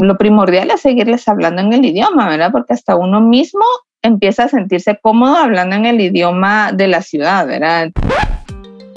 lo primordial es seguirles hablando en el idioma, ¿verdad? Porque hasta uno mismo empieza a sentirse cómodo hablando en el idioma de la ciudad, ¿verdad?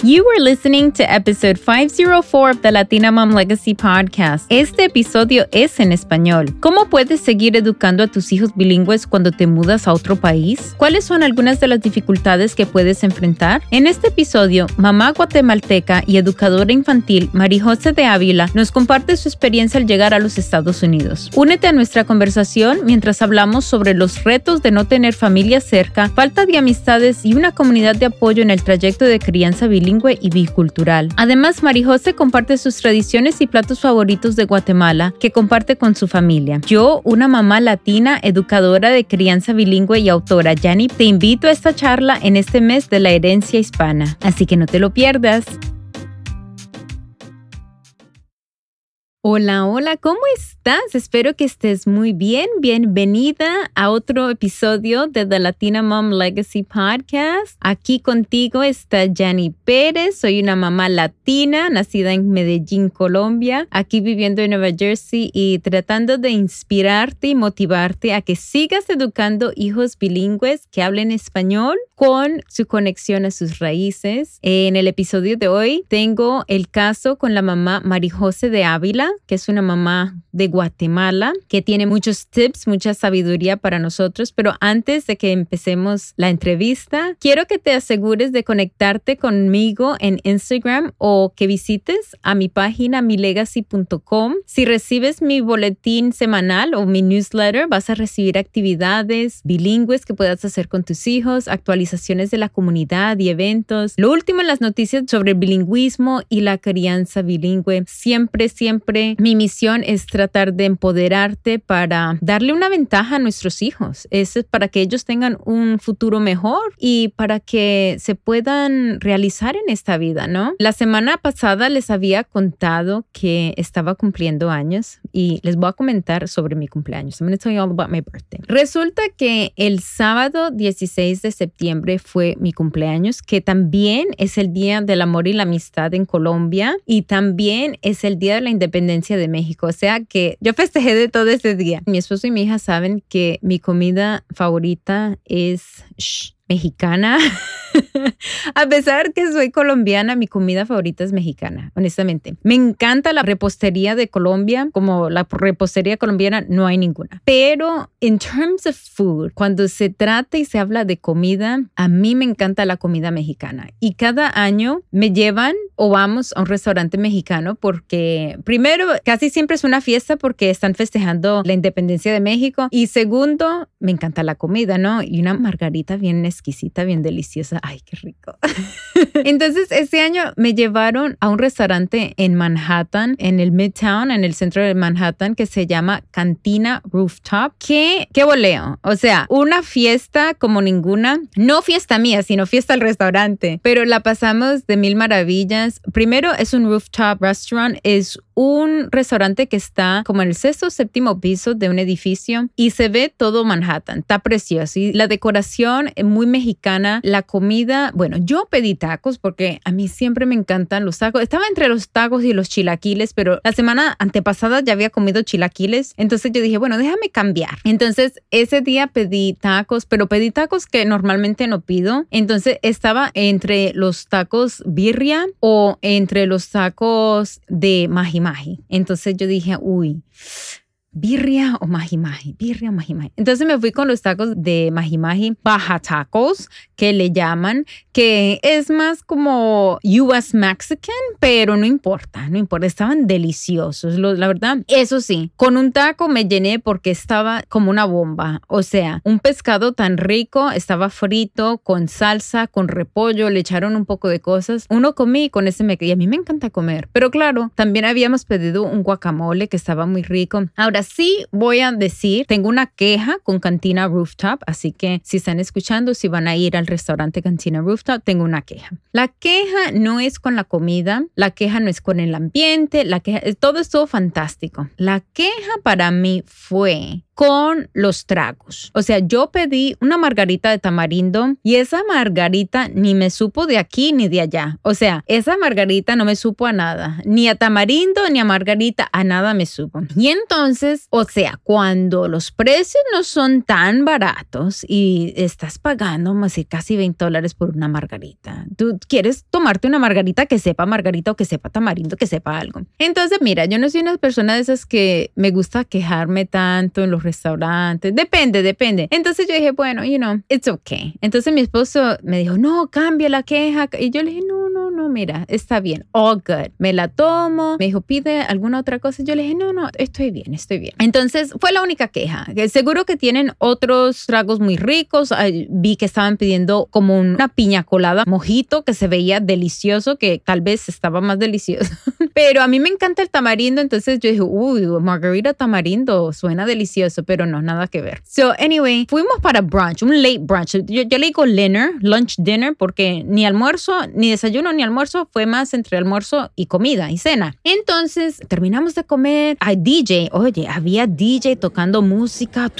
You were listening to episode 504 of the Latina Mom Legacy podcast. Este episodio es en español. ¿Cómo puedes seguir educando a tus hijos bilingües cuando te mudas a otro país? ¿Cuáles son algunas de las dificultades que puedes enfrentar? En este episodio, mamá guatemalteca y educadora infantil Marijose de Ávila nos comparte su experiencia al llegar a los Estados Unidos. Únete a nuestra conversación mientras hablamos sobre los retos de no tener familia cerca, falta de amistades y una comunidad de apoyo en el trayecto de crianza bilingüe y bicultural. Además, Marijose comparte sus tradiciones y platos favoritos de Guatemala que comparte con su familia. Yo, una mamá latina, educadora de crianza bilingüe y autora, Yani, te invito a esta charla en este mes de la herencia hispana. Así que no te lo pierdas. Hola, hola, ¿cómo estás? Espero que estés muy bien. Bienvenida a otro episodio de The Latina Mom Legacy Podcast. Aquí contigo está Jani Pérez. Soy una mamá latina nacida en Medellín, Colombia, aquí viviendo en Nueva Jersey y tratando de inspirarte y motivarte a que sigas educando hijos bilingües que hablen español con su conexión a sus raíces. En el episodio de hoy tengo el caso con la mamá Marijose de Ávila que es una mamá de Guatemala, que tiene muchos tips, mucha sabiduría para nosotros. Pero antes de que empecemos la entrevista, quiero que te asegures de conectarte conmigo en Instagram o que visites a mi página milegacy.com. Si recibes mi boletín semanal o mi newsletter, vas a recibir actividades bilingües que puedas hacer con tus hijos, actualizaciones de la comunidad y eventos. Lo último en las noticias sobre el bilingüismo y la crianza bilingüe. Siempre, siempre mi misión es tratar de empoderarte para darle una ventaja a nuestros hijos. es para que ellos tengan un futuro mejor y para que se puedan realizar en esta vida, ¿no? La semana pasada les había contado que estaba cumpliendo años y les voy a comentar sobre mi cumpleaños. I'm going to tell you all about my birthday. Resulta que el sábado 16 de septiembre fue mi cumpleaños, que también es el Día del Amor y la Amistad en Colombia y también es el Día de la Independencia de México. O sea que yo festejé de todo ese día. Mi esposo y mi hija saben que mi comida favorita es mexicana. a pesar que soy colombiana, mi comida favorita es mexicana, honestamente. Me encanta la repostería de Colombia, como la repostería colombiana no hay ninguna. Pero en terms of food, cuando se trata y se habla de comida, a mí me encanta la comida mexicana. Y cada año me llevan o vamos a un restaurante mexicano porque primero, casi siempre es una fiesta porque están festejando la independencia de México. Y segundo, me encanta la comida, ¿no? Y una margarita bien exquisita, bien deliciosa. Ay, qué rico. Entonces, este año me llevaron a un restaurante en Manhattan, en el Midtown, en el centro de Manhattan, que se llama Cantina Rooftop. ¿Qué, qué boleo? O sea, una fiesta como ninguna. No fiesta mía, sino fiesta al restaurante. Pero la pasamos de mil maravillas. Primero, es un rooftop restaurant. Es un restaurante que está como en el sexto o séptimo piso de un edificio y se ve todo Manhattan. Está precioso y la decoración es muy mexicana. La comida, bueno, yo pedí tacos porque a mí siempre me encantan los tacos. Estaba entre los tacos y los chilaquiles, pero la semana antepasada ya había comido chilaquiles. Entonces yo dije, bueno, déjame cambiar. Entonces ese día pedí tacos, pero pedí tacos que normalmente no pido. Entonces estaba entre los tacos birria o entre los tacos de entonces yo dije, uy, birria o maji maji, birria o maji maji. Entonces me fui con los tacos de maji maji, baja tacos, que le llaman, que es más como US Mexican, pero no importa, no importa, estaban deliciosos, la verdad. Eso sí, con un taco me llené porque estaba como una bomba, o sea, un pescado tan rico, estaba frito, con salsa, con repollo, le echaron un poco de cosas. Uno comí con ese me quedé, a mí me encanta comer, pero claro, también habíamos pedido un guacamole que estaba muy rico. Ahora sí voy a decir, tengo una queja con Cantina Rooftop, así que si están escuchando, si van a ir al restaurante Cantina Rooftop, tengo una queja. La queja no es con la comida, la queja no es con el ambiente, la queja, todo estuvo fantástico. La queja para mí fue con los tragos. O sea, yo pedí una margarita de tamarindo y esa margarita ni me supo de aquí ni de allá. O sea, esa margarita no me supo a nada, ni a tamarindo ni a margarita, a nada me supo. Y entonces, o sea, cuando los precios no son tan baratos y estás pagando más de casi 20 dólares por una margarita, tú quieres tomarte una margarita que sepa margarita o que sepa tamarindo, que sepa algo. Entonces, mira, yo no soy una persona de esas que me gusta quejarme tanto en los restaurantes. Depende, depende. Entonces yo dije, bueno, you know, it's okay. Entonces mi esposo me dijo, no, cambia la queja. Y yo le dije, no, no, no, mira, está bien, all good. Me la tomo. Me dijo, pide alguna otra cosa. Yo le dije, no, no, estoy bien, estoy bien. Entonces fue la única queja. Seguro que tienen otros tragos muy ricos. Vi que estaban pidiendo como una piña colada mojito que se veía delicioso, que tal vez estaba más delicioso. Pero a mí me encanta el tamarindo, entonces yo dije, uy, margarita tamarindo, suena delicioso, pero no, nada que ver. So, anyway, fuimos para brunch, un late brunch. Yo, le digo dinner, lunch dinner, porque ni almuerzo, ni desayuno, ni almuerzo, fue más entre almuerzo y comida y cena. Entonces, terminamos de comer. Hay DJ, oye, había DJ tocando música.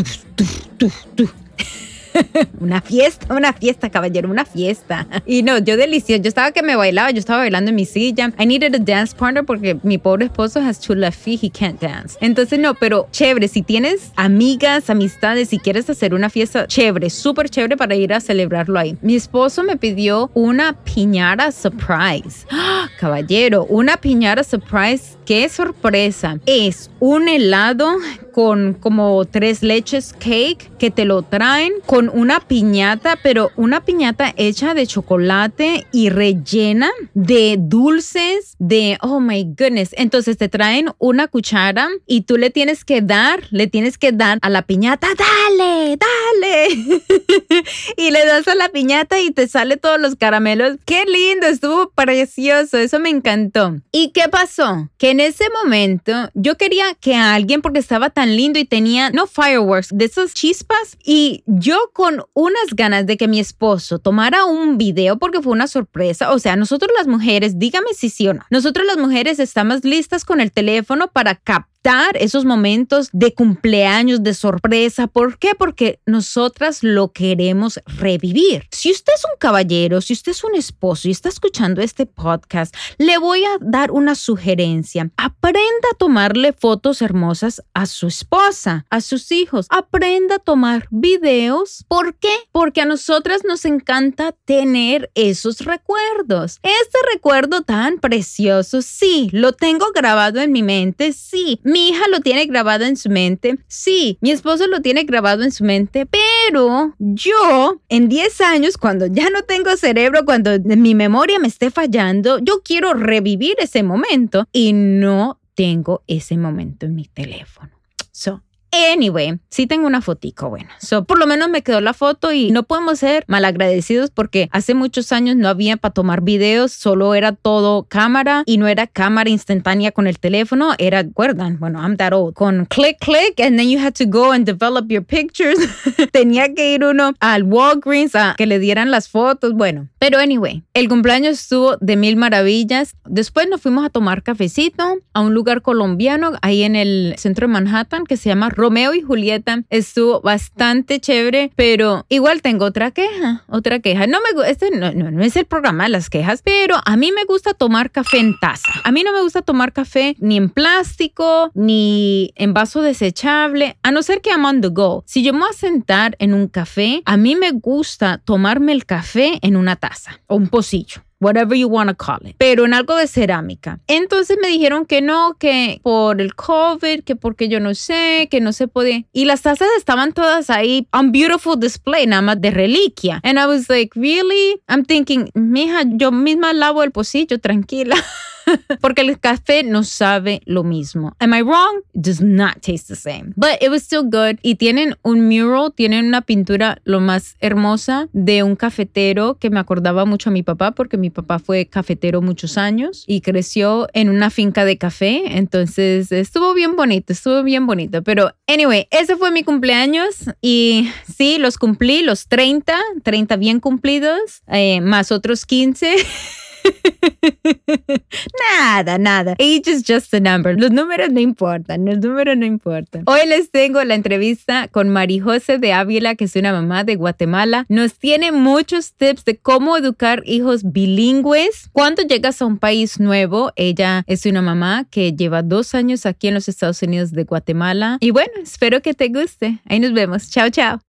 una fiesta, una fiesta, caballero, una fiesta. Y no, yo delicioso. Yo estaba que me bailaba, yo estaba bailando en mi silla. I needed a dance partner porque mi pobre esposo has left feet, he can't dance. Entonces, no, pero chévere. Si tienes amigas, amistades, si quieres hacer una fiesta, chévere, súper chévere para ir a celebrarlo ahí. Mi esposo me pidió una piñara surprise. ¡Ah! Caballero, una piñara surprise. Qué sorpresa. Es un helado con como tres leches cake que te lo traen con una piñata, pero una piñata hecha de chocolate y rellena de dulces, de, oh my goodness. Entonces te traen una cuchara y tú le tienes que dar, le tienes que dar a la piñata, dale, dale. y le das a la piñata y te sale todos los caramelos. Qué lindo, estuvo precioso, eso me encantó. ¿Y qué pasó? Que en ese momento yo quería que alguien, porque estaba tan lindo y tenía, no fireworks, de esas chispas, y yo con unas ganas de que mi esposo tomara un video porque fue una sorpresa. O sea, nosotros las mujeres, dígame si sí o no, nosotros las mujeres estamos listas con el teléfono para captar esos momentos de cumpleaños, de sorpresa. ¿Por qué? Porque nosotras lo queremos revivir. Si usted es un caballero, si usted es un esposo y está escuchando este podcast, le voy a dar una sugerencia. Aprenda a tomarle fotos hermosas a su esposa, a sus hijos. Aprenda a tomar videos. ¿Por qué? Porque a nosotras nos encanta tener esos recuerdos. Este recuerdo tan precioso, sí, lo tengo grabado en mi mente, sí mi hija lo tiene grabado en su mente. Sí, mi esposo lo tiene grabado en su mente. Pero yo, en 10 años, cuando ya no tengo cerebro, cuando mi memoria me esté fallando, yo quiero revivir ese momento y no tengo ese momento en mi teléfono. So, Anyway, sí tengo una fotico, bueno. So, por lo menos me quedó la foto y no podemos ser malagradecidos porque hace muchos años no había para tomar videos, solo era todo cámara y no era cámara instantánea con el teléfono, era, recuerdan, bueno, I'm that old, con click, click, and then you had to go and develop your pictures. Tenía que ir uno al Walgreens a que le dieran las fotos, bueno. Pero anyway, el cumpleaños estuvo de mil maravillas. Después nos fuimos a tomar cafecito a un lugar colombiano ahí en el centro de Manhattan que se llama Romeo y Julieta estuvo bastante chévere, pero igual tengo otra queja, otra queja. No me este no, no, es el programa de las quejas, pero a mí me gusta tomar café en taza. A mí no me gusta tomar café ni en plástico, ni en vaso desechable, a no ser que I'm on the go. Si yo me voy a sentar en un café, a mí me gusta tomarme el café en una taza o un pocillo whatever you want to call it, pero en algo de cerámica. Entonces me dijeron que no, que por el COVID, que porque yo no sé, que no se podía. Y las tazas estaban todas ahí on beautiful display, nada más de reliquia. And I was like, really? I'm thinking, mija, yo misma lavo el pocillo, tranquila. porque el café no sabe lo mismo. Am I wrong? It does not taste the same. But it was still good. Y tienen un mural, tienen una pintura lo más hermosa de un cafetero que me acordaba mucho a mi papá porque mi papá fue cafetero muchos años y creció en una finca de café. Entonces estuvo bien bonito, estuvo bien bonito. Pero anyway, ese fue mi cumpleaños y sí, los cumplí, los 30, 30 bien cumplidos, eh, más otros 15. nada, nada. Age is just a number. Los números no importan, los números no importan. Hoy les tengo la entrevista con Mari José de Ávila, que es una mamá de Guatemala. Nos tiene muchos tips de cómo educar hijos bilingües. Cuando llegas a un país nuevo, ella es una mamá que lleva dos años aquí en los Estados Unidos de Guatemala. Y bueno, espero que te guste. Ahí nos vemos. Chao, chao.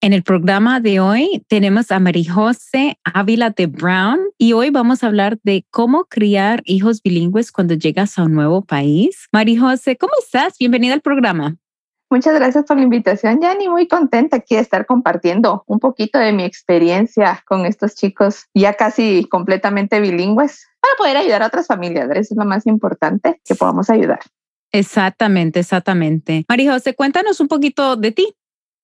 En el programa de hoy tenemos a Marijose Ávila de Brown y hoy vamos a hablar de cómo criar hijos bilingües cuando llegas a un nuevo país. Marijose, ¿cómo estás? Bienvenida al programa. Muchas gracias por la invitación, Yanni. Muy contenta aquí de estar compartiendo un poquito de mi experiencia con estos chicos ya casi completamente bilingües para poder ayudar a otras familias. Eso es lo más importante, que podamos ayudar. Exactamente, exactamente. Marijose, cuéntanos un poquito de ti.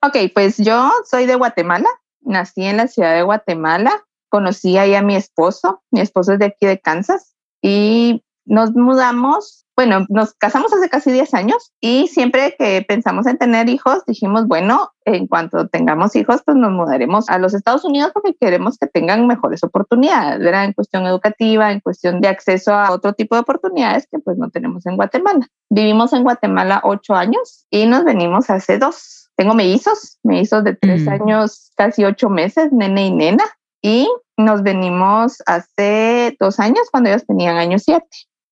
Ok, pues yo soy de Guatemala, nací en la ciudad de Guatemala, conocí ahí a mi esposo, mi esposo es de aquí de Kansas y nos mudamos, bueno, nos casamos hace casi 10 años y siempre que pensamos en tener hijos dijimos, bueno, en cuanto tengamos hijos, pues nos mudaremos a los Estados Unidos porque queremos que tengan mejores oportunidades, ¿verdad? En cuestión educativa, en cuestión de acceso a otro tipo de oportunidades que pues no tenemos en Guatemala. Vivimos en Guatemala ocho años y nos venimos hace dos tengo mellizos, mellizos de tres mm. años, casi ocho meses, nene y nena, y nos venimos hace dos años cuando ellos tenían años siete.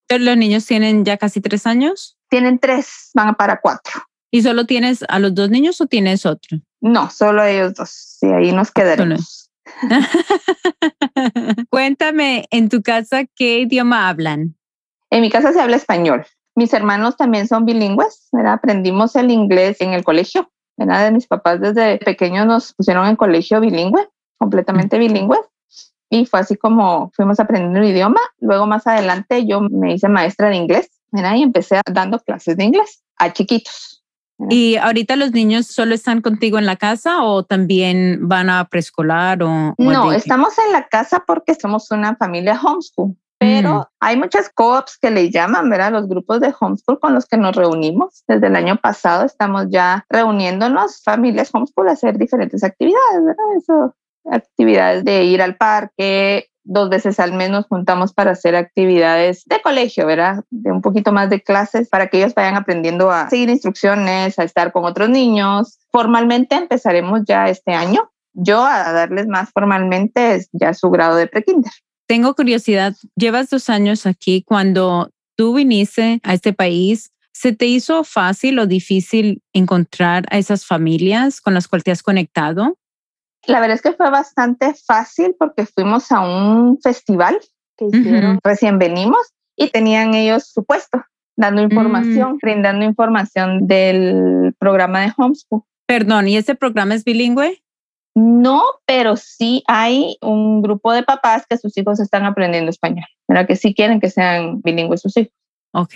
¿Los niños tienen ya casi tres años? Tienen tres, van para cuatro. ¿Y solo tienes a los dos niños o tienes otro? No, solo ellos dos. Y ahí nos quedaremos. Cuéntame, en tu casa, ¿qué idioma hablan? En mi casa se habla español. Mis hermanos también son bilingües. Aprendimos el inglés en el colegio de mis papás desde pequeños nos pusieron en colegio bilingüe, completamente bilingüe. Y fue así como fuimos aprendiendo el idioma. Luego más adelante yo me hice maestra de inglés y empecé dando clases de inglés a chiquitos. ¿Y ahorita los niños solo están contigo en la casa o también van a preescolar o, No, estamos en la casa porque somos una familia homeschool pero mm. hay muchas co-ops que le llaman, ¿verdad? Los grupos de homeschool con los que nos reunimos. Desde el año pasado estamos ya reuniéndonos, familias homeschool, a hacer diferentes actividades, ¿verdad? Eso, actividades de ir al parque, dos veces al mes nos juntamos para hacer actividades de colegio, ¿verdad? De un poquito más de clases para que ellos vayan aprendiendo a seguir instrucciones, a estar con otros niños. Formalmente empezaremos ya este año. Yo a darles más formalmente ya su grado de prekinder tengo curiosidad, llevas dos años aquí, cuando tú viniste a este país, ¿se te hizo fácil o difícil encontrar a esas familias con las cuales te has conectado? La verdad es que fue bastante fácil porque fuimos a un festival que hicieron, recién venimos y tenían ellos su puesto, dando información, mm. brindando información del programa de homeschool. Perdón, ¿y ese programa es bilingüe? No, pero sí hay un grupo de papás que sus hijos están aprendiendo español, ¿verdad? Que sí quieren que sean bilingües sus hijos. Ok.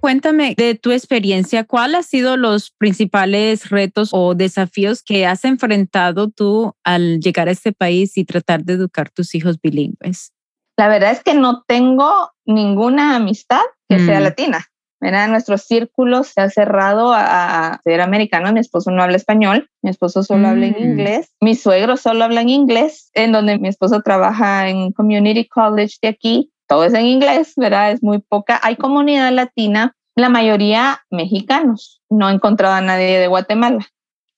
Cuéntame de tu experiencia, ¿cuáles han sido los principales retos o desafíos que has enfrentado tú al llegar a este país y tratar de educar tus hijos bilingües? La verdad es que no tengo ninguna amistad que sea mm. latina. Mira, nuestro círculo se ha cerrado a, ser americano. Mi esposo no habla español, mi esposo solo habla en mm. inglés, mi suegro solo habla en inglés, en donde mi esposo trabaja en Community College de aquí. Todo es en inglés, ¿verdad? Es muy poca. Hay comunidad latina, la mayoría mexicanos. No he encontrado a nadie de Guatemala.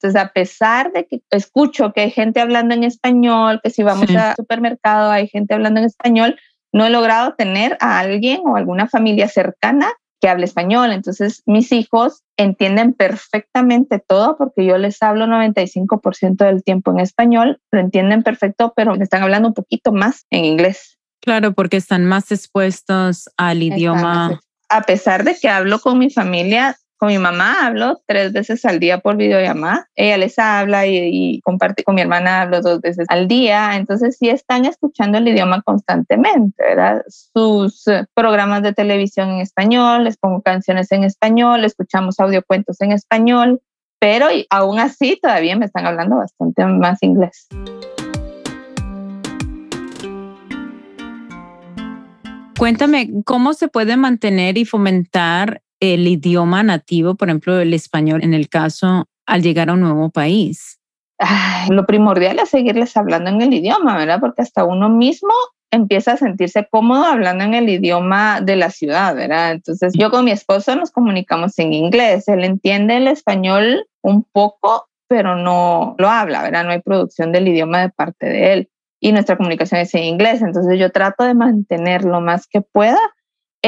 Entonces, a pesar de que escucho que hay gente hablando en español, que si vamos al supermercado hay gente hablando en español, no he logrado tener a alguien o alguna familia cercana que hable español. Entonces, mis hijos entienden perfectamente todo porque yo les hablo 95% del tiempo en español, lo entienden perfecto, pero me están hablando un poquito más en inglés. Claro, porque están más expuestos al idioma. A pesar de que hablo con mi familia con mi mamá hablo tres veces al día por videollamada. Ella les habla y, comparte con mi hermana, hablo dos veces al día. Entonces sí están escuchando el idioma constantemente, ¿verdad? Sus eh, programas de televisión en español, les pongo canciones en español, escuchamos audiocuentos en español, pero aún así todavía me están hablando bastante más inglés. Cuéntame, ¿cómo se puede mantener y fomentar el idioma nativo, por ejemplo, el español en el caso al llegar a un nuevo país? lo primordial es seguirles hablando en el idioma, ¿verdad? Porque hasta uno mismo empieza a sentirse cómodo hablando en el idioma de la ciudad, ¿verdad? Entonces yo con mi esposo nos comunicamos en inglés, él entiende el español un poco, pero no lo habla, ¿verdad? No hay producción del idioma de parte de él y nuestra comunicación es en inglés, entonces yo trato de mantener lo más que pueda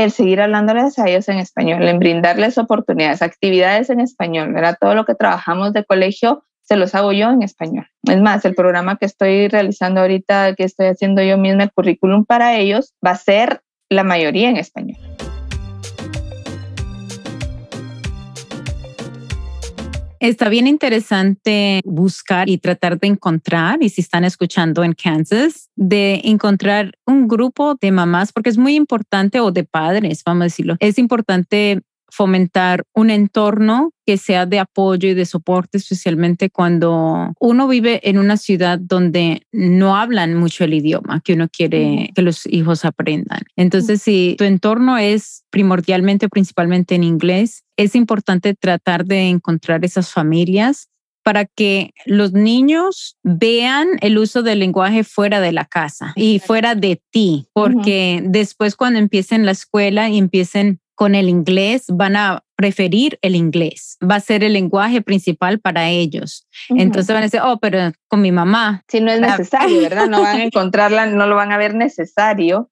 el seguir hablándoles a ellos en español, en brindarles oportunidades, actividades en español, ¿verdad? Todo lo que trabajamos de colegio se los hago yo en español. Es más, el programa que estoy realizando ahorita, que estoy haciendo yo misma, el currículum para ellos, va a ser la mayoría en español. Está bien interesante buscar y tratar de encontrar, y si están escuchando en Kansas, de encontrar un grupo de mamás, porque es muy importante, o de padres, vamos a decirlo, es importante fomentar un entorno que sea de apoyo y de soporte, especialmente cuando uno vive en una ciudad donde no hablan mucho el idioma que uno quiere que los hijos aprendan. Entonces, si tu entorno es primordialmente, principalmente en inglés, es importante tratar de encontrar esas familias para que los niños vean el uso del lenguaje fuera de la casa y fuera de ti, porque después cuando empiecen la escuela y empiecen con el inglés van a preferir el inglés. Va a ser el lenguaje principal para ellos. Entonces van a decir, oh, pero con mi mamá. Si no es necesario, ¿verdad? No van a encontrarla, no lo van a ver necesario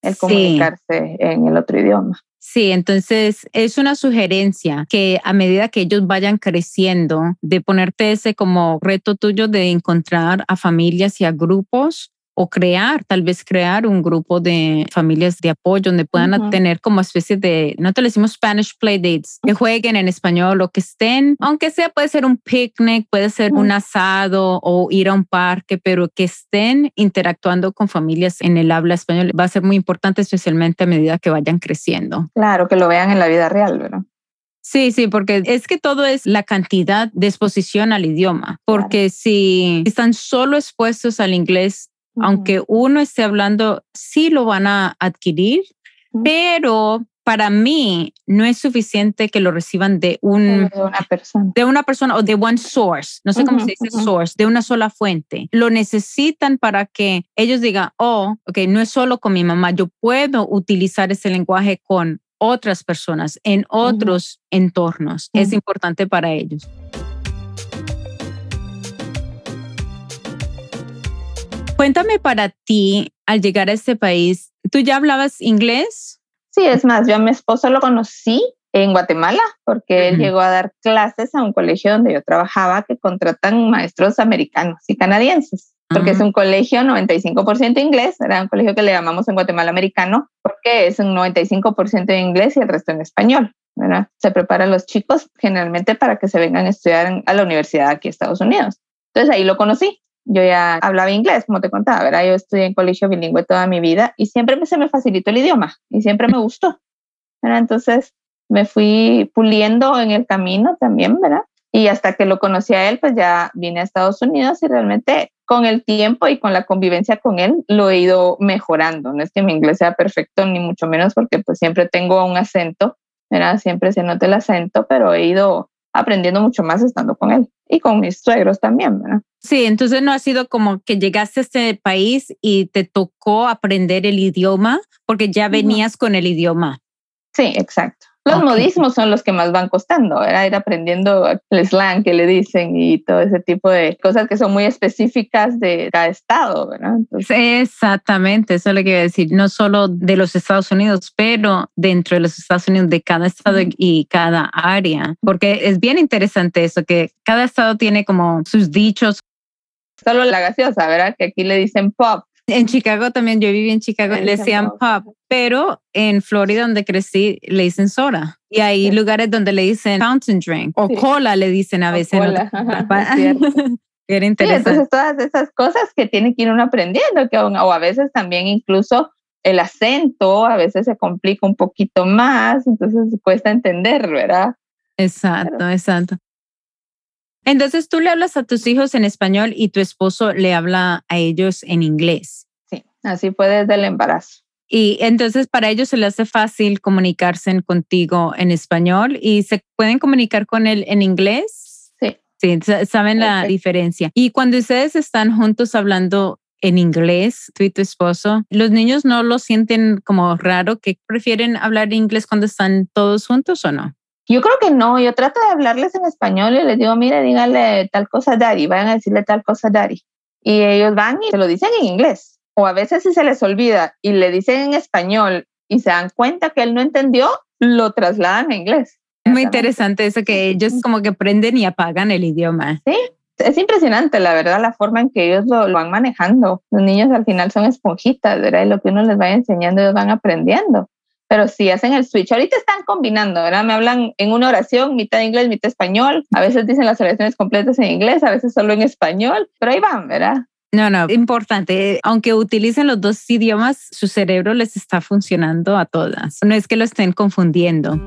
el comunicarse en el otro idioma. Sí, entonces es una sugerencia que a medida que ellos vayan creciendo, de ponerte ese como reto tuyo de encontrar a familias y a grupos o crear, tal vez crear un grupo de familias de apoyo donde puedan tener como especie de, no te lo decimos Spanish play dates, que jueguen en español o que estén, aunque sea puede ser un picnic, puede ser un asado o ir a un parque, pero que estén interactuando con familias en el habla español va a ser muy importante, especialmente a medida que vayan creciendo. Claro, que lo vean en la vida real, ¿verdad? Sí, sí, porque es que todo es la cantidad de exposición al idioma, porque si están solo expuestos al inglés aunque uno esté hablando, sí lo van a adquirir, pero para mí no es suficiente que lo reciban de, un, de una persona. De una persona o de one source, no sé cómo se dice source, de una sola fuente. Lo necesitan para que ellos digan, oh, ok, no es solo con mi mamá, yo puedo utilizar ese lenguaje con otras personas en otros entornos. Es importante para ellos. Cuéntame para ti, al llegar a este país, ¿tú ya hablabas inglés? Sí, es más, yo a mi esposo lo conocí en Guatemala porque él llegó a dar clases a un colegio donde yo trabajaba que contratan maestros americanos y canadienses, porque es un colegio 95% inglés, era un colegio que le llamamos en Guatemala americano porque es un 95% en inglés y el resto en español. ¿verdad? Se preparan los chicos generalmente para que se vengan a estudiar a la universidad aquí en Estados Unidos. Entonces ahí lo conocí yo ya hablaba inglés, como te contaba, ¿verdad? Yo estudié en colegio bilingüe toda mi vida y siempre se me facilitó el idioma y siempre me gustó. ¿verdad? Entonces me fui puliendo en el camino también, ¿verdad? Y hasta que lo conocí a él, pues ya vine a Estados Unidos y realmente con el tiempo y con la convivencia con él lo he ido mejorando. No es que mi inglés sea perfecto, ni mucho menos porque pues siempre tengo un acento, ¿verdad? Siempre se nota el acento, pero he ido aprendiendo mucho más estando con él y con mis suegros también, ¿verdad? Sí, entonces no ha sido como que llegaste a este país y te tocó aprender el idioma porque ya venías con el idioma. Sí, exacto. Los modismos son los que más van costando, era ir aprendiendo el slang que le dicen y todo ese tipo de cosas que son muy específicas de cada estado, ¿verdad? Exactamente, eso es lo que iba a decir, no solo de los Estados Unidos, pero dentro de los Estados Unidos, de cada estado y cada área, porque es bien interesante eso, que cada estado tiene como sus dichos. Solo la gaseosa, ¿verdad? Que aquí le dicen pop en Chicago también, yo viví en Chicago, le decían pop, pero en Florida donde crecí le dicen soda. Y hay lugares donde le dicen fountain drink o cola le dicen a veces. Cola. Era interesante. entonces todas esas cosas que tiene que ir uno aprendiendo, que, o a veces también incluso el acento a veces se complica un poquito más, entonces cuesta entender, ¿verdad? Exacto, exacto. Entonces tú le hablas a tus hijos en español y tu esposo le habla a ellos en inglés. Sí, así fue desde el embarazo. Y entonces para ellos se les hace fácil comunicarse contigo en español y se pueden comunicar con él en inglés. Sí. Sí, saben la diferencia. Y cuando ustedes están juntos hablando en inglés, tú y tu esposo, los niños no lo sienten como raro, que prefieren hablar inglés cuando están todos juntos o no? Yo creo que no, yo trato de hablarles en español y les digo, mire, díganle tal cosa a Daddy, vayan a decirle tal cosa a Daddy. Y ellos van y se lo dicen en inglés. O a veces si se les olvida y le dicen en español y se dan cuenta que él no entendió, lo trasladan a inglés. Muy interesante eso que ellos como que prenden y apagan el idioma. Sí, es impresionante, la verdad, la forma en que ellos lo, van manejando. Los niños al final son esponjitas, ¿verdad? Y lo que uno les va enseñando, ellos van aprendiendo. Pero si hacen el switch, ahorita están combinando, ¿verdad? Me hablan en una oración, mitad inglés, mitad español. A veces dicen las oraciones completas en inglés, a veces solo en español, pero ahí van, ¿verdad? No, no, importante. Aunque utilicen los dos idiomas, su cerebro les está funcionando a todas. No es que lo estén confundiendo.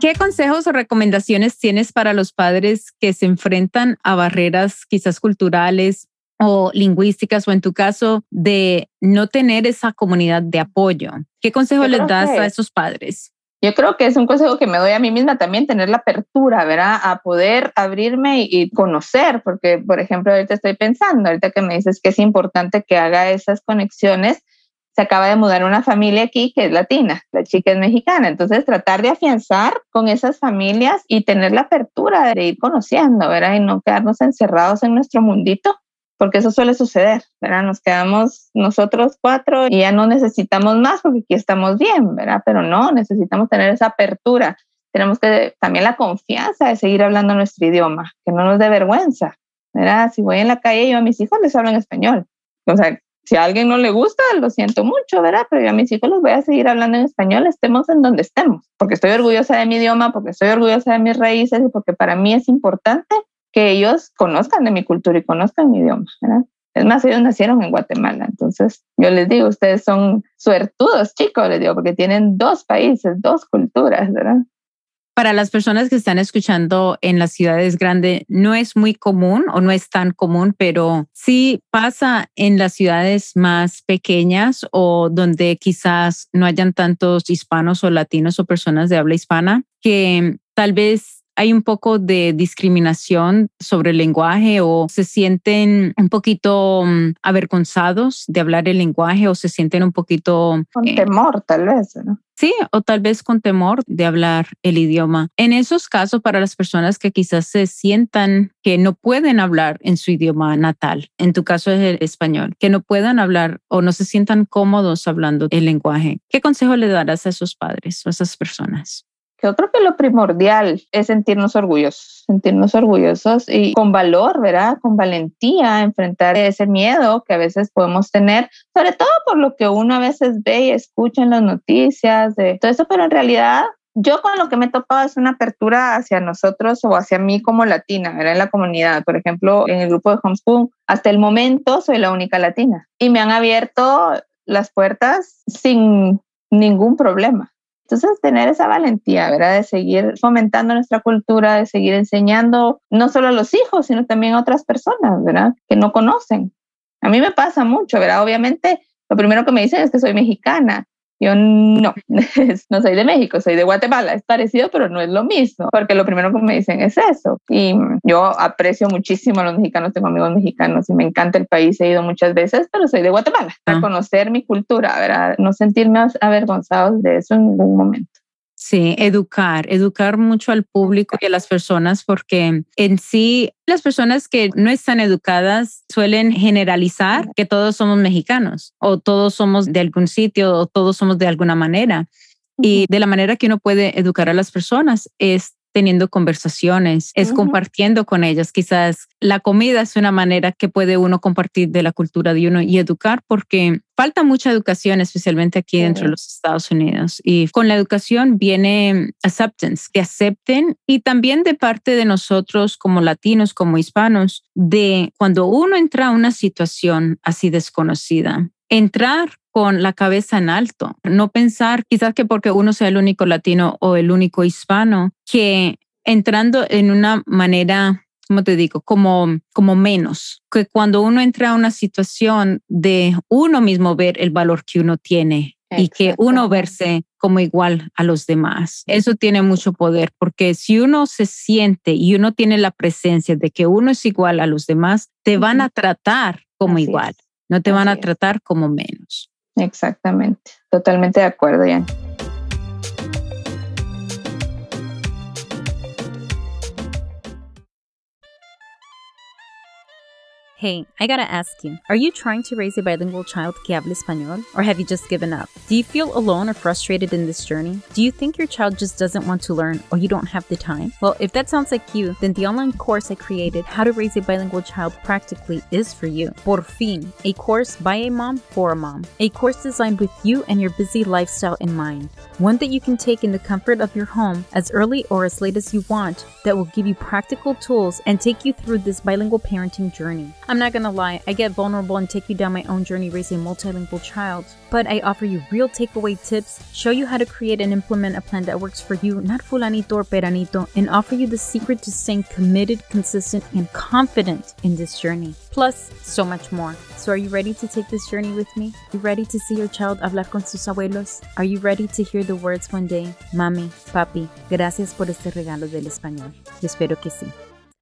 ¿Qué consejos o recomendaciones tienes para los padres que se enfrentan a barreras quizás culturales o lingüísticas o en tu caso de no tener esa comunidad de apoyo? ¿Qué consejo les das a esos padres? Yo creo que es un consejo que me doy a mí misma también, tener la apertura, ¿verdad? A poder abrirme y, conocer, porque, por ejemplo, ahorita estoy pensando, ahorita que me dices que es importante que haga esas conexiones, se acaba de mudar una familia aquí que es latina, la chica es mexicana. Entonces, tratar de afianzar con esas familias y tener la apertura de ir conociendo, ¿verdad? Y no quedarnos encerrados en nuestro mundito, porque eso suele suceder, ¿verdad? Nos quedamos nosotros cuatro y ya no necesitamos más porque aquí estamos bien, ¿verdad? Pero no, necesitamos tener esa apertura. Tenemos que también la confianza de seguir hablando nuestro idioma, que no nos dé vergüenza, ¿verdad? Si voy en la calle, yo a mis hijos les hablo en español. O sea, si a alguien no le gusta, lo siento mucho, ¿verdad? Pero yo a mis hijos los voy a seguir hablando en español, estemos en donde estemos, porque estoy orgullosa de mi idioma, porque estoy orgullosa de mis raíces y porque para mí es importante que ellos conozcan de mi cultura y conozcan mi idioma, ¿verdad? Es más, ellos nacieron en Guatemala, entonces yo les digo, ustedes son suertudos, chicos, les digo, porque tienen dos países, dos culturas, ¿verdad? para las personas que están escuchando en las ciudades grandes, no es muy común o no es tan común, pero sí pasa en las ciudades más pequeñas o donde quizás no hayan tantos hispanos o latinos o personas de habla hispana, que tal vez hay un poco de discriminación sobre el lenguaje o se sienten un poquito mm, avergonzados de hablar el lenguaje o se sienten un poquito... Con eh, temor, tal vez, ¿no? Sí, o tal vez con temor de hablar el idioma. En esos casos, para las personas que quizás se sientan que no pueden hablar en su idioma natal, en tu caso es el español, que no puedan hablar o no se sientan cómodos hablando el lenguaje, ¿qué consejo le darás a esos padres o a esas personas? Yo creo que lo primordial es sentirnos orgullosos, sentirnos orgullosos y con valor, ¿verdad? Con valentía, enfrentar ese miedo que a veces podemos tener, sobre todo por lo que uno a veces ve y escucha en las noticias, de todo eso, pero en realidad yo con lo que me he topado es una apertura hacia nosotros o hacia mí como latina, ¿verdad? En la comunidad, por ejemplo, en el grupo de Homeschool, hasta el momento soy la única latina y me han abierto las puertas sin ningún problema. Entonces, tener esa valentía, ¿verdad? De seguir fomentando nuestra cultura, de seguir enseñando no solo a los hijos, sino también a otras personas, ¿verdad? Que no conocen. A mí me pasa mucho, ¿verdad? Obviamente, lo primero que me dicen es que soy mexicana yo no, no soy de México, soy de Guatemala. Es parecido, pero no es lo mismo, porque lo primero que me dicen es eso. Y yo aprecio muchísimo a los mexicanos, tengo amigos mexicanos y me encanta el país, he ido muchas veces, pero soy de Guatemala. A ah. conocer mi cultura, ¿verdad? no sentirme avergonzados de eso en ningún momento. Sí, educar, educar mucho al público y a las personas porque en sí las personas que no están educadas suelen generalizar que todos somos mexicanos o todos somos de algún sitio o todos somos de alguna manera. Y de la manera que uno puede educar a las personas es teniendo conversaciones, es compartiendo con ellas. Quizás la comida es una manera que puede uno compartir de la cultura de uno y educar porque falta mucha educación, especialmente aquí dentro de los Estados Unidos. Y con la educación viene acceptance, que acepten y también de parte de nosotros como latinos, como hispanos, de cuando uno entra a una situación así desconocida, entrar con la cabeza en alto, no pensar quizás que porque uno sea el único latino o el único hispano, que entrando en una manera ¿cómo te digo? Como, como menos. Que cuando uno entra a una situación de uno mismo ver el valor que uno tiene y que uno verse como igual a los demás. Eso tiene mucho poder porque si uno se siente y uno tiene la presencia de que uno es igual a los demás, te van a tratar como igual, no te van a tratar como menos. Exactamente, totalmente de acuerdo, Jan. Hey, I gotta ask you, are you trying to raise a bilingual child que hable español? Or have you just given up? Do you feel alone or frustrated in this journey? Do you think your child just doesn't want to learn or you don't have the time? Well, if that sounds like you, then the online course I created, How to Raise a Bilingual Child Practically, is for you. Por fin, a course by a mom for a mom. A course designed with you and your busy lifestyle in mind. One that you can take in the comfort of your home as early or as late as you want that will give you practical tools and take you through this bilingual parenting journey. I'm not gonna lie, I get vulnerable and take you down my own journey raising a multilingual child, but I offer you real takeaway tips, show you how to create and implement a plan that works for you, not fulanito or peranito, and offer you the secret to staying committed, consistent, and confident in this journey. Plus, so much more. So, are you ready to take this journey with me? You ready to see your child hablar con sus abuelos? Are you ready to hear the words one day? Mami, papi, gracias por este regalo del español. espero que sí.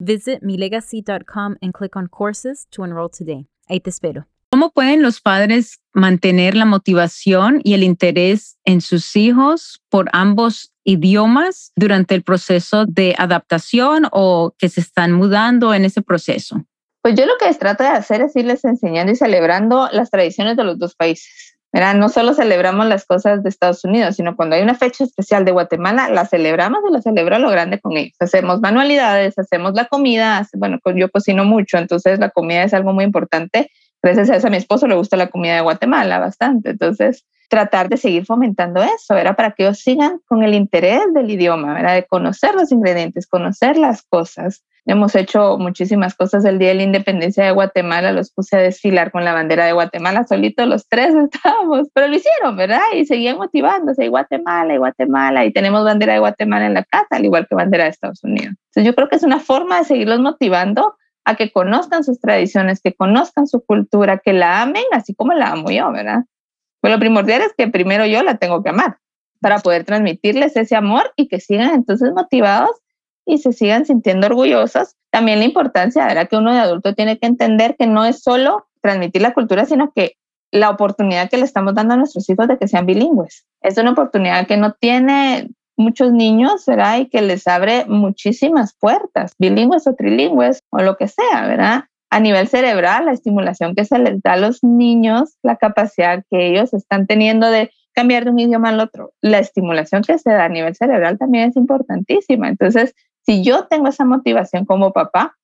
Visit milegacy.com and click on courses to enroll today. Ahí te espero. ¿Cómo pueden los padres mantener la motivación y el interés en sus hijos por ambos idiomas durante el proceso de adaptación o que se están mudando en ese proceso? Pues yo lo que les trato de hacer es irles enseñando y celebrando las tradiciones de los dos países. Mira, no solo celebramos las cosas de Estados Unidos, sino cuando hay una fecha especial de Guatemala, la celebramos y la celebro a lo grande con ellos. Hacemos manualidades, hacemos la comida, bueno, yo cocino mucho, entonces la comida es algo muy importante. Gracias a eso a mi esposo le gusta la comida de Guatemala bastante, entonces tratar de seguir fomentando eso, era para que ellos sigan con el interés del idioma, ¿verdad? de conocer los ingredientes, conocer las cosas. Hemos hecho muchísimas cosas el Día de la Independencia de Guatemala, los puse a desfilar con la bandera de Guatemala, solitos los tres estábamos, pero lo hicieron, ¿verdad? Y seguían motivándose, y Guatemala, y Guatemala, y tenemos bandera de Guatemala en la casa, al igual que bandera de Estados Unidos. Entonces yo creo que es una forma de seguirlos motivando a que conozcan sus tradiciones, que conozcan su cultura, que la amen así como la amo yo, ¿verdad? Pues lo primordial es que primero yo la tengo que amar para poder transmitirles ese amor y que sigan entonces motivados y se sigan sintiendo orgullosos. También la importancia, ¿verdad? Que uno de adulto tiene que entender que no es solo transmitir la cultura, sino que la oportunidad que le estamos dando a nuestros hijos de que sean bilingües. Es una oportunidad que no tiene muchos niños, ¿verdad? Y que les abre muchísimas puertas, bilingües o trilingües o lo que sea, ¿verdad? a nivel cerebral, la estimulación que se les da a los niños, la capacidad que ellos están teniendo de cambiar de un idioma al otro, la estimulación que se da a nivel cerebral también es importantísima. Entonces, si yo tengo esa motivación como papá,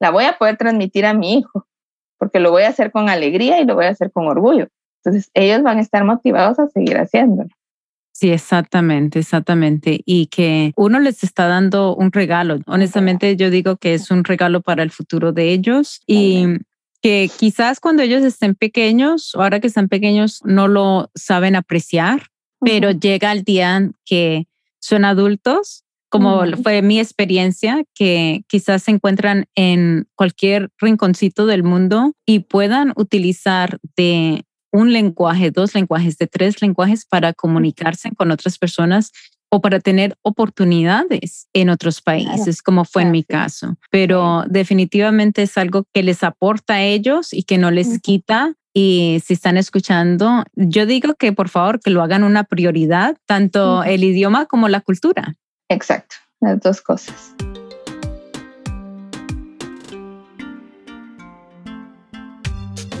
la voy a poder transmitir a mi hijo, porque lo voy a hacer con alegría y lo voy a hacer con orgullo. Entonces, ellos van a estar motivados a seguir haciéndolo. Sí, exactamente, exactamente. Y que uno les está dando un regalo. Honestamente, yo digo que es un regalo para el futuro de ellos y que quizás cuando ellos estén pequeños, ahora que están pequeños, no lo saben apreciar, pero llega el día que son adultos, como fue mi experiencia, que quizás se encuentran en cualquier rinconcito del mundo y puedan utilizar de un lenguaje, dos lenguajes, de tres lenguajes para comunicarse con otras personas o para tener oportunidades en otros países, como fue en mi caso. Pero definitivamente es algo que les aporta a ellos y que no les quita. Y si están escuchando, yo digo que por favor que lo hagan una prioridad, tanto el idioma como la cultura. Exacto, las dos cosas.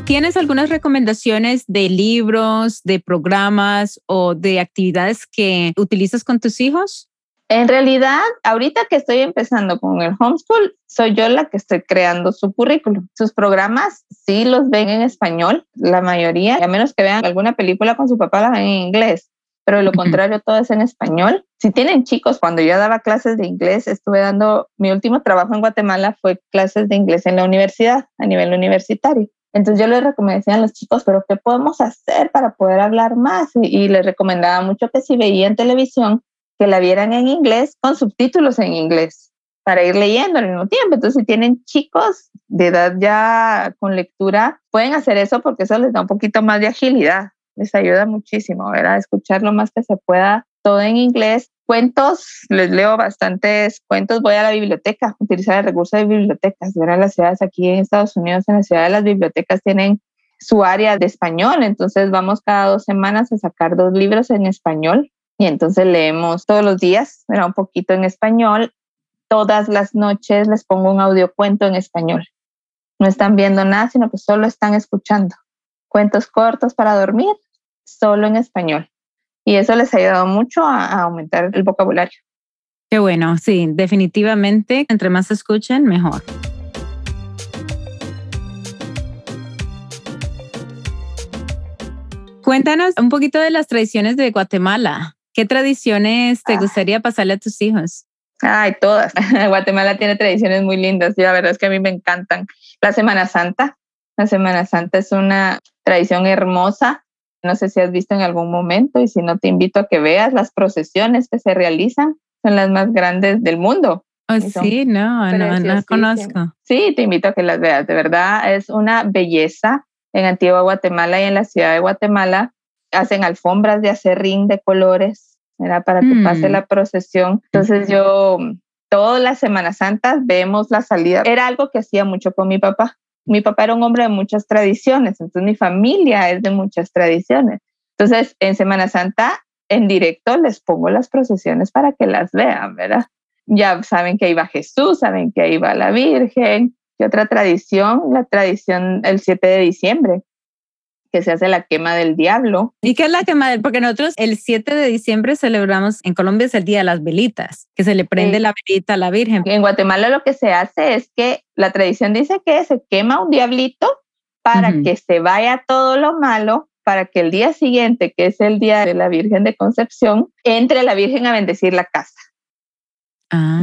¿Tienes algunas recomendaciones de libros, de programas o de actividades que utilizas con tus hijos? En realidad, ahorita que estoy empezando con el homeschool, soy yo la que estoy creando su currículum. Sus programas sí los ven en español, la mayoría, a menos que vean alguna película con su papá, la ven en inglés, pero lo contrario, todo es en español. Si tienen chicos, cuando yo daba clases de inglés, estuve dando, mi último trabajo en Guatemala fue clases de inglés en la universidad, a nivel universitario. Entonces yo les recomendé a los chicos, pero ¿qué podemos hacer para poder hablar más? Y, les recomendaba mucho que si veían televisión, que la vieran en inglés con subtítulos en inglés. para ir leyendo al mismo tiempo. Entonces, si tienen chicos de edad ya con lectura, pueden hacer eso porque eso les da un poquito más de agilidad. Les ayuda muchísimo, ¿verdad? Escuchar lo más que se pueda, todo en inglés. Cuentos, les leo bastantes cuentos. Voy a la biblioteca, utilizar el recurso de bibliotecas. ¿verdad? Las ciudades aquí en Estados Unidos, en la ciudad de las bibliotecas, tienen su área de español. Entonces, vamos cada dos semanas a sacar dos libros en español y entonces leemos todos los días, era un poquito en español. Todas las noches les pongo un audiocuento en español. No están viendo nada, sino que solo están escuchando. Cuentos cortos para dormir, solo en español. Y eso les ha ayudado mucho a, a aumentar el vocabulario. Qué bueno, sí, definitivamente, entre más escuchen, mejor. Cuéntanos un poquito de las tradiciones de Guatemala. ¿Qué tradiciones te ah. gustaría pasarle a tus hijos? Ay, todas. Guatemala tiene tradiciones muy lindas la verdad es que a mí me encantan. La Semana Santa. La Semana Santa es una tradición hermosa. No sé si has visto en algún momento y si no te invito a que veas las procesiones que se realizan. Son las más grandes del mundo. Oh, sí, no, no, no conozco. Sí, te invito a que las veas. De verdad, es una belleza en Antigua Guatemala y en la ciudad de Guatemala hacen alfombras de acerrín de colores, era para que pase mm. la procesión. Entonces yo, todas las Semanas Santas vemos la salida. Era algo que hacía mucho con mi papá. Mi papá era un hombre de muchas tradiciones, entonces mi familia es de muchas tradiciones. Entonces, en Semana Santa, en directo les pongo las procesiones para que las vean, ¿verdad? Ya saben que ahí va Jesús, saben que ahí va la Virgen. Y otra tradición, la tradición el 7 de diciembre, que se hace la quema del diablo. ¿Y qué es la quema del? Porque nosotros el 7 de diciembre celebramos, en Colombia es el Día de las Velitas, que se le prende la velita a la Virgen. En Guatemala lo que se hace es que la tradición dice que se quema un diablito para que se vaya todo lo malo, para que el día siguiente, que es el día de la Virgen de Concepción, entre la Virgen a bendecir la casa.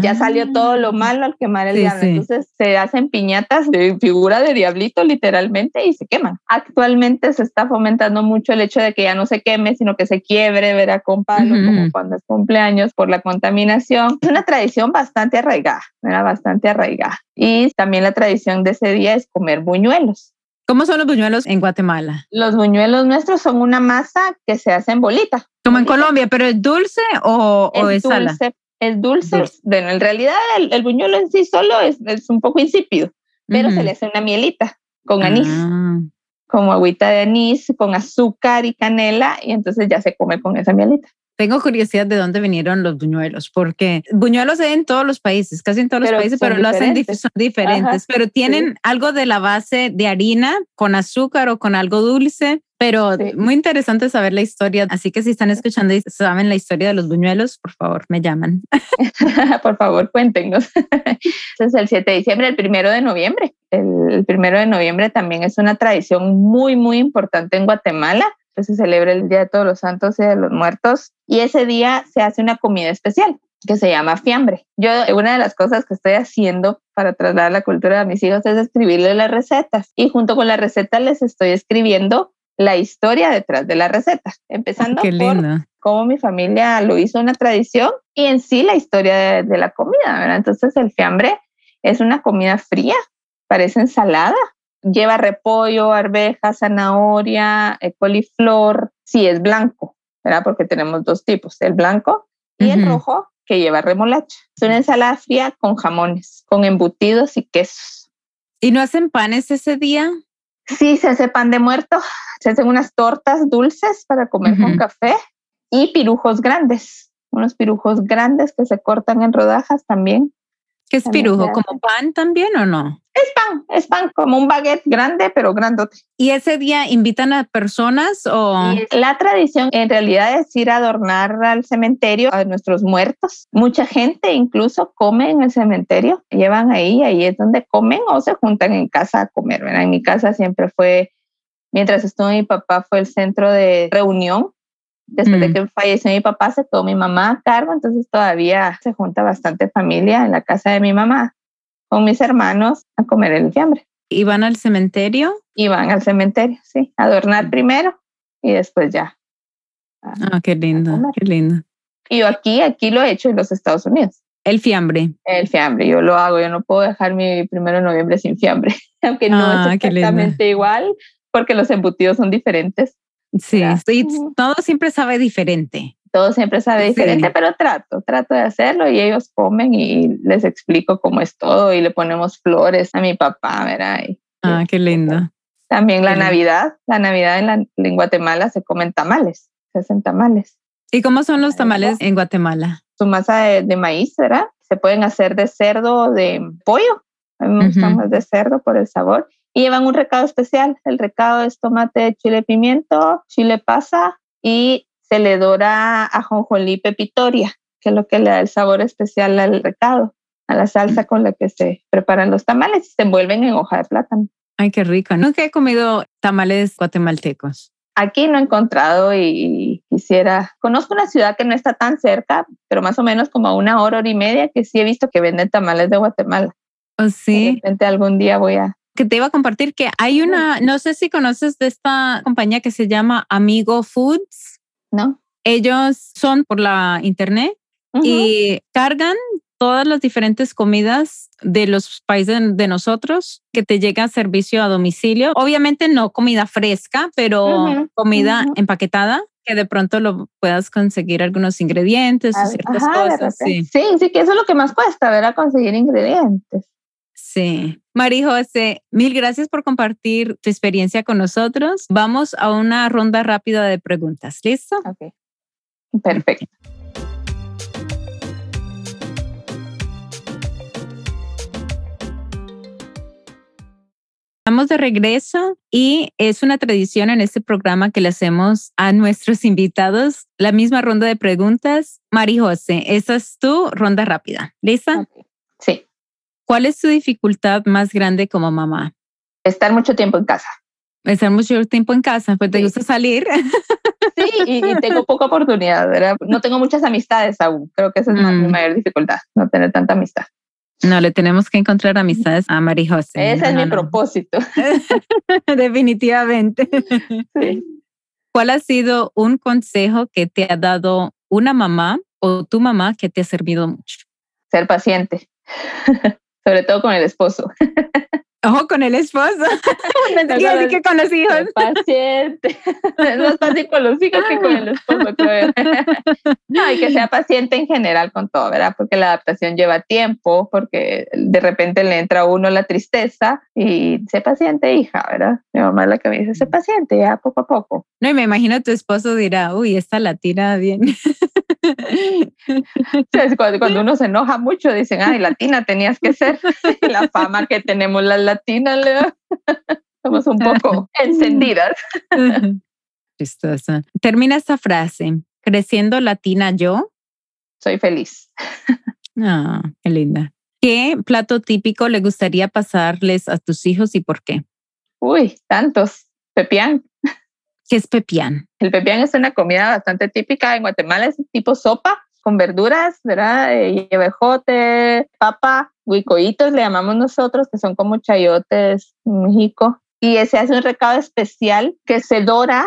Ya salió todo lo ah. malo al quemar el diablo. Entonces se hacen piñatas de figura de diablito literalmente y se queman. Actualmente se está fomentando mucho el hecho de que ya no se queme, sino que se quiebre, verá con palo, como cuando es cumpleaños por la contaminación. Es una tradición bastante arraigada, era bastante arraigada. Y también la tradición de ese día es comer buñuelos. ¿Cómo son los buñuelos en Guatemala? Los buñuelos nuestros son una masa que se hace en bolita. Como en Colombia, pero ¿es dulce o, o es, dulce, es dulce. Bueno, en realidad el, buñuelo en sí solo es, un poco insípido, pero se le hace una mielita con anís, ah. como agüita de anís, con azúcar y canela, y entonces ya se come con esa mielita. Tengo curiosidad de dónde vinieron los buñuelos, porque buñuelos hay en todos los países, casi en todos los países, pero lo hacen son diferentes, pero tienen algo de la base de harina con azúcar o con algo dulce pero muy interesante saber la historia. Así que si están escuchando y saben la historia de los buñuelos, por favor, me llaman. por favor, cuéntenos. es el 7 de diciembre, el primero de noviembre. El, primero de noviembre también es una tradición muy, muy importante en Guatemala. se celebra el Día de Todos los Santos y de los Muertos. Y ese día se hace una comida especial que se llama fiambre. Yo, una de las cosas que estoy haciendo para trasladar la cultura a mis hijos es escribirles las recetas. Y junto con la receta les estoy escribiendo la historia detrás de la receta, empezando por cómo mi familia lo hizo una tradición y en sí la historia de, la comida, ¿verdad? Entonces el fiambre es una comida fría, parece ensalada, lleva repollo, arveja, zanahoria, eh, coliflor, sí es blanco, ¿verdad? Porque tenemos dos tipos, el blanco y el rojo que lleva remolacha. Es una ensalada fría con jamones, con embutidos y quesos. ¿Y no hacen panes ese día? Sí, se hace pan de muerto, se hacen unas tortas dulces para comer con café y pirujos grandes, unos pirujos grandes que se cortan en rodajas también. ¿Qué es pirujo? ¿Como pan también o no? Es pan, es pan, como un baguette grande, pero grandote. ¿Y ese día invitan a personas o...? la tradición en realidad es ir a adornar al cementerio a nuestros muertos. Mucha gente incluso come en el cementerio, llevan ahí, ahí es donde comen o se juntan en casa a comer. ¿verdad? En mi casa siempre fue, mientras estuvo mi papá, fue el centro de reunión Después de mm. que falleció mi papá, se quedó mi mamá a cargo, entonces todavía se junta bastante familia en la casa de mi mamá con mis hermanos a comer el fiambre. ¿Y van al cementerio? Y van al cementerio, sí, adornar primero y después ya. Ah, qué lindo, qué lindo. Y yo aquí, aquí lo he hecho en los Estados Unidos. El fiambre. El fiambre, yo lo hago, yo no puedo dejar mi primero de noviembre sin fiambre, aunque no es ah, exactamente igual, porque los embutidos son diferentes. Sí, todo siempre sabe diferente. Todo siempre sabe diferente, pero trato, trato de hacerlo y ellos comen y les explico cómo es todo y le ponemos flores a mi papá, ¿verdad? ah, qué lindo. También la Navidad, la Navidad en, la, en Guatemala se comen tamales, se hacen tamales. ¿Y cómo son los tamales en Guatemala? Su masa de, maíz, ¿verdad? Se pueden hacer de cerdo de pollo. A mí me gustan más de cerdo por el sabor. Y llevan un recado especial. El recado es tomate, chile pimiento, chile pasa y se le dora ajonjolí pepitoria, que es lo que le da el sabor especial al recado, a la salsa con la que se preparan los tamales y se envuelven en hoja de plátano. Ay, qué rico. Nunca he comido tamales guatemaltecos. Aquí no he encontrado y quisiera, conozco una ciudad que no está tan cerca, pero más o menos como a una hora, hora y media, que sí he visto que venden tamales de Guatemala. ¿Oh, sí? De repente algún día voy a... Que te iba a compartir que hay una, no sé si conoces de esta compañía que se llama Amigo Foods. No. Ellos son por la internet y cargan todas las diferentes comidas de los países de nosotros que te llega a servicio a domicilio. Obviamente no comida fresca, pero comida empaquetada que de pronto lo puedas conseguir algunos ingredientes o ciertas cosas. Sí. sí, sí, que eso es lo que más cuesta, ver a conseguir ingredientes. Sí. Mari José, mil gracias por compartir tu experiencia con nosotros. Vamos a una ronda rápida de preguntas. ¿Listo? Ok. Perfecto. Estamos de regreso y es una tradición en este programa que le hacemos a nuestros invitados la misma ronda de preguntas. Mari José, esa es tu ronda rápida. ¿Lista? Sí. ¿Cuál es tu dificultad más grande como mamá? Estar mucho tiempo en casa. Estar mucho tiempo en casa, pues te gusta salir. Sí, y, tengo poca oportunidad, ¿verdad? No tengo muchas amistades aún. Creo que esa es mi mm. mayor dificultad, no tener tanta amistad. No, le tenemos que encontrar amistades a Mari José. Ese es mi propósito. Definitivamente. ¿Cuál ha sido un consejo que te ha dado una mamá o tu mamá que te ha servido mucho? Ser paciente, sobre todo con el esposo. Ojo con el esposo. no quiere que con los hijos. Paciente. Es más fácil con los hijos que con el esposo, creo. No, y que sea paciente en general con todo, ¿verdad? Porque la adaptación lleva tiempo, porque de repente le entra a uno la tristeza y sé paciente, hija, ¿verdad? Mi mamá es la que me dice, sé paciente, ya poco a poco. No, y me imagino tu esposo dirá, uy, esta la tira bien. Cuando, uno se enoja mucho, dicen, ay, latina tenías que ser. La fama que tenemos las latinas, Leo. Somos un poco encendidas. Chistosa. Termina esta frase. Creciendo latina yo. Soy feliz. Ah, qué linda. ¿Qué plato típico le gustaría pasarles a tus hijos y por qué? Uy, tantos. Pepián. ¿Qué es pepián? El pepián es una comida bastante típica en Guatemala, es tipo sopa con verduras, ¿verdad? Eh, lleva ejote, papa, huicoitos le llamamos nosotros, que son como chayotes en México. Y se hace un recado especial que se dora,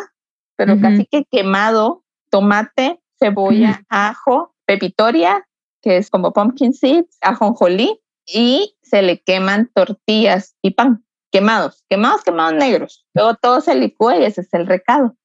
pero casi que quemado, tomate, cebolla, ajo, pepitoria, que es como pumpkin seeds, ajonjolí, y se le queman tortillas y pan quemados, quemados, quemados negros. Luego todo se licúa y ese es el recado.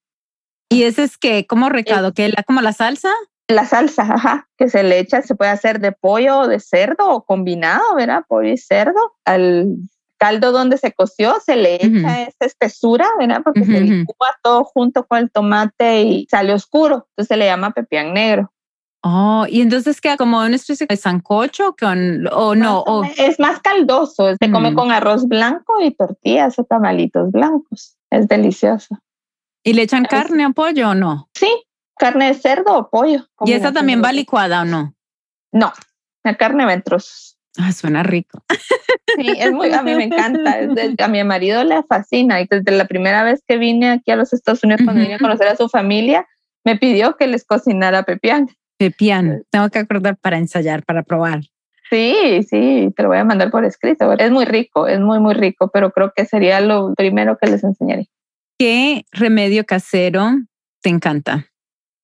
¿Y ese es que, como recado? ¿Que la, como la salsa? La salsa, ajá, que se le echa, se puede hacer de pollo o de cerdo o combinado, ¿verdad? Pollo y cerdo. Al caldo donde se coció se le echa esa espesura, ¿verdad? Porque se licúa todo junto con el tomate y sale oscuro. Entonces se le llama pepián negro. Oh, y entonces queda como una especie de sancocho con, o no, o... es más caldoso, se come mm. con arroz blanco y tortillas o tamalitos blancos. Es delicioso. ¿Y le echan carne o pollo o no? Sí, carne de cerdo o pollo. ¿Y esa también va licuada o no? No, la carne va en trozos. Ah, suena rico. Sí, es muy, a mí me encanta. a mi marido le fascina. Y desde la primera vez que vine aquí a los Estados Unidos, cuando vine a conocer a su familia, me pidió que les cocinara pepián. Pepián, tengo que acordar para ensayar, para probar. Sí, sí, te lo voy a mandar por escrito. Es muy rico, es muy, muy rico, pero creo que sería lo primero que les enseñaré. ¿Qué remedio casero te encanta?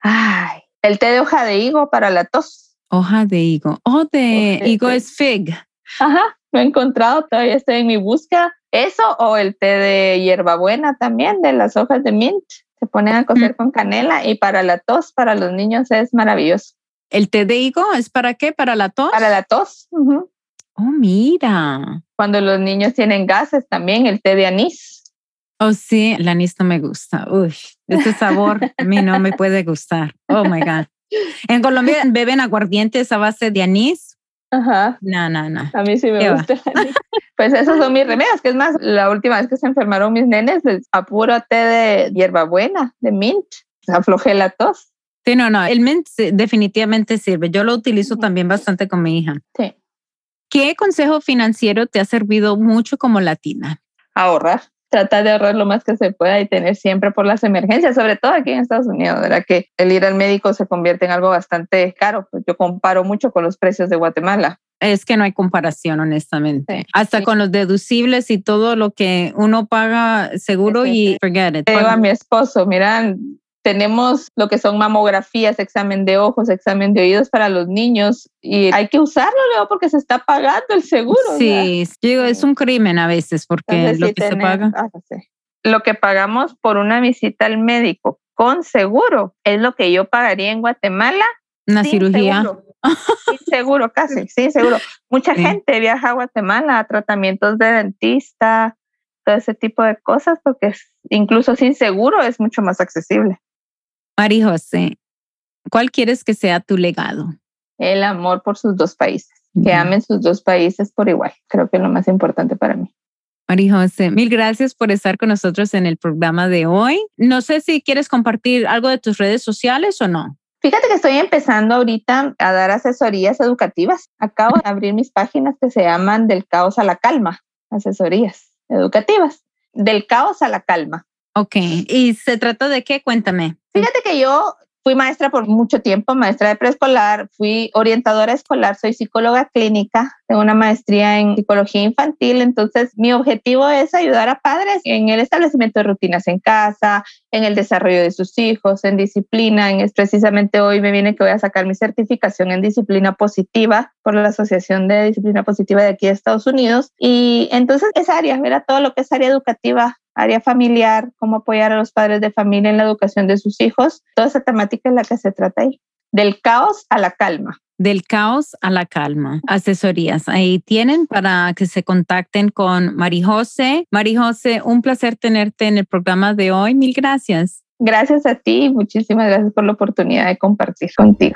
Ay, el té de hoja de higo para la tos. Hoja de higo. Oh, de higo es fig. Ajá, lo he encontrado, todavía estoy en mi búsqueda. Eso o el té de hierbabuena también, de las hojas de mint. Se ponen a cocer con canela y para la tos, para los niños es maravilloso. ¿El té de higo es para qué? ¿Para la tos? Para la tos. Oh, mira. Cuando los niños tienen gases también, el té de anís. Oh, sí, el anís no me gusta. Uy, ese sabor a mí no me puede gustar. Oh, my God. En Colombia beben aguardientes a base de anís. Ajá. No, no, no. A mí sí me gusta. pues esos son mis remedios, que es más, la última vez que se enfermaron mis nenes, les apuro té de hierbabuena, de mint, aflojé la tos. Sí, no, no, el mint definitivamente sirve. Yo lo utilizo también bastante con mi hija. Sí. ¿Qué consejo financiero te ha servido mucho como latina? Ahorrar. Tratar de ahorrar lo más que se pueda y tener siempre por las emergencias, sobre todo aquí en Estados Unidos, ¿verdad? Que el ir al médico se convierte en algo bastante caro. Pues yo comparo mucho con los precios de Guatemala. Es que no hay comparación, honestamente. Hasta con los deducibles y todo lo que uno paga seguro y forget it. Digo a mi esposo, mira, tenemos lo que son mamografías, examen de ojos, examen de oídos para los niños y hay que usarlo luego porque se está pagando el seguro. Sí, digo, es un crimen a veces porque lo que se paga. Ah, lo que pagamos por una visita al médico con seguro es lo que yo pagaría en Guatemala. Una cirugía. Seguro. Sin seguro, casi, sí, seguro. Mucha gente viaja a Guatemala a tratamientos de dentista, todo ese tipo de cosas, porque incluso sin seguro es mucho más accesible. Mari José, ¿cuál quieres que sea tu legado? El amor por sus dos países, que amen sus dos países por igual. Creo que es lo más importante para mí. Mari José, mil gracias por estar con nosotros en el programa de hoy. No sé si quieres compartir algo de tus redes sociales o no. Fíjate que estoy empezando ahorita a dar asesorías educativas. Acabo de abrir mis páginas que se llaman Del caos a la calma, asesorías educativas. Del caos a la calma. Ok, ¿y se trata de qué? Cuéntame. Fíjate que yo Fui maestra por mucho tiempo, maestra de preescolar, fui orientadora escolar, soy psicóloga clínica, tengo una maestría en psicología infantil, entonces mi objetivo es ayudar a padres en el establecimiento de rutinas en casa, en el desarrollo de sus hijos, en disciplina, en, precisamente hoy me viene que voy a sacar mi certificación en disciplina positiva por la Asociación de Disciplina Positiva de aquí de Estados Unidos y entonces esa área, ¿verdad? Todo lo que es área educativa área familiar, cómo apoyar a los padres de familia en la educación de sus hijos, toda esa temática es la que se trata ahí. Del caos a la calma. Del caos a la calma. Asesorías. Ahí tienen para que se contacten con Marijose. Marijose, un placer tenerte en el programa de hoy. Mil gracias. Gracias a ti. Muchísimas gracias por la oportunidad de compartir contigo.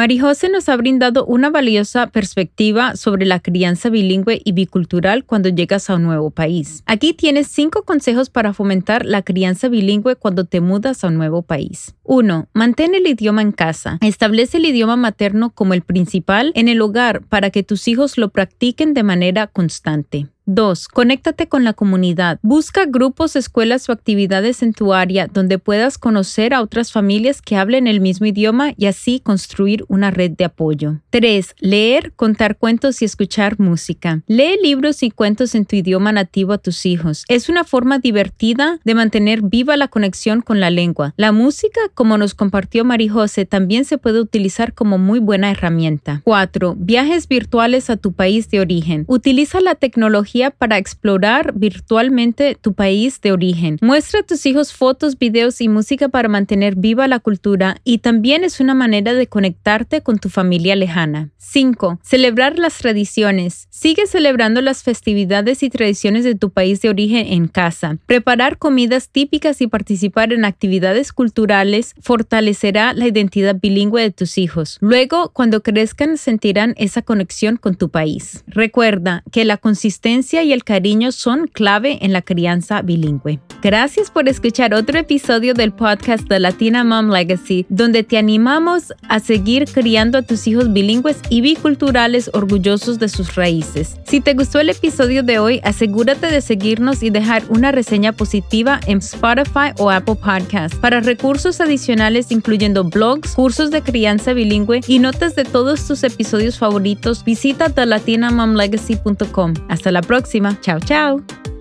Marijose nos ha brindado una valiosa perspectiva sobre la crianza bilingüe y bicultural cuando llegas a un nuevo país. Aquí tienes cinco consejos para fomentar la crianza bilingüe cuando te mudas a un nuevo país. 1. Mantén el idioma en casa. Establece el idioma materno como el principal en el hogar para que tus hijos lo practiquen de manera constante. 2. Conéctate con la comunidad. Busca grupos, escuelas o actividades en tu área donde puedas conocer a otras familias que hablen el mismo idioma y así construir una red de apoyo. 3. Leer, contar cuentos y escuchar música. Lee libros y cuentos en tu idioma nativo a tus hijos. Es una forma divertida de mantener viva la conexión con la lengua. La música, como nos compartió Marijose, también se puede utilizar como muy buena herramienta. 4. Viajes virtuales a tu país de origen. Utiliza la tecnología para explorar virtualmente tu país de origen. Muestra a tus hijos fotos, videos y música para mantener viva la cultura y también es una manera de conectarte con tu familia lejana. 5. Celebrar las tradiciones. Sigue celebrando las festividades y tradiciones de tu país de origen en casa. Preparar comidas típicas y participar en actividades culturales fortalecerá la identidad bilingüe de tus hijos. Luego, cuando crezcan, sentirán esa conexión con tu país. Recuerda que la consistencia y el cariño son clave en la crianza bilingüe. Gracias por escuchar otro episodio del podcast de Latina Mom Legacy, donde te animamos a seguir criando a tus hijos bilingües y biculturales orgullosos de sus raíces. Si te gustó el episodio de hoy, asegúrate de seguirnos y dejar una reseña positiva en Spotify o Apple Podcasts. Para recursos adicionales, incluyendo blogs, cursos de crianza bilingüe y notas de todos tus episodios favoritos, visita thelatinamomlegacy.com. Hasta la próxima. Chao, chao.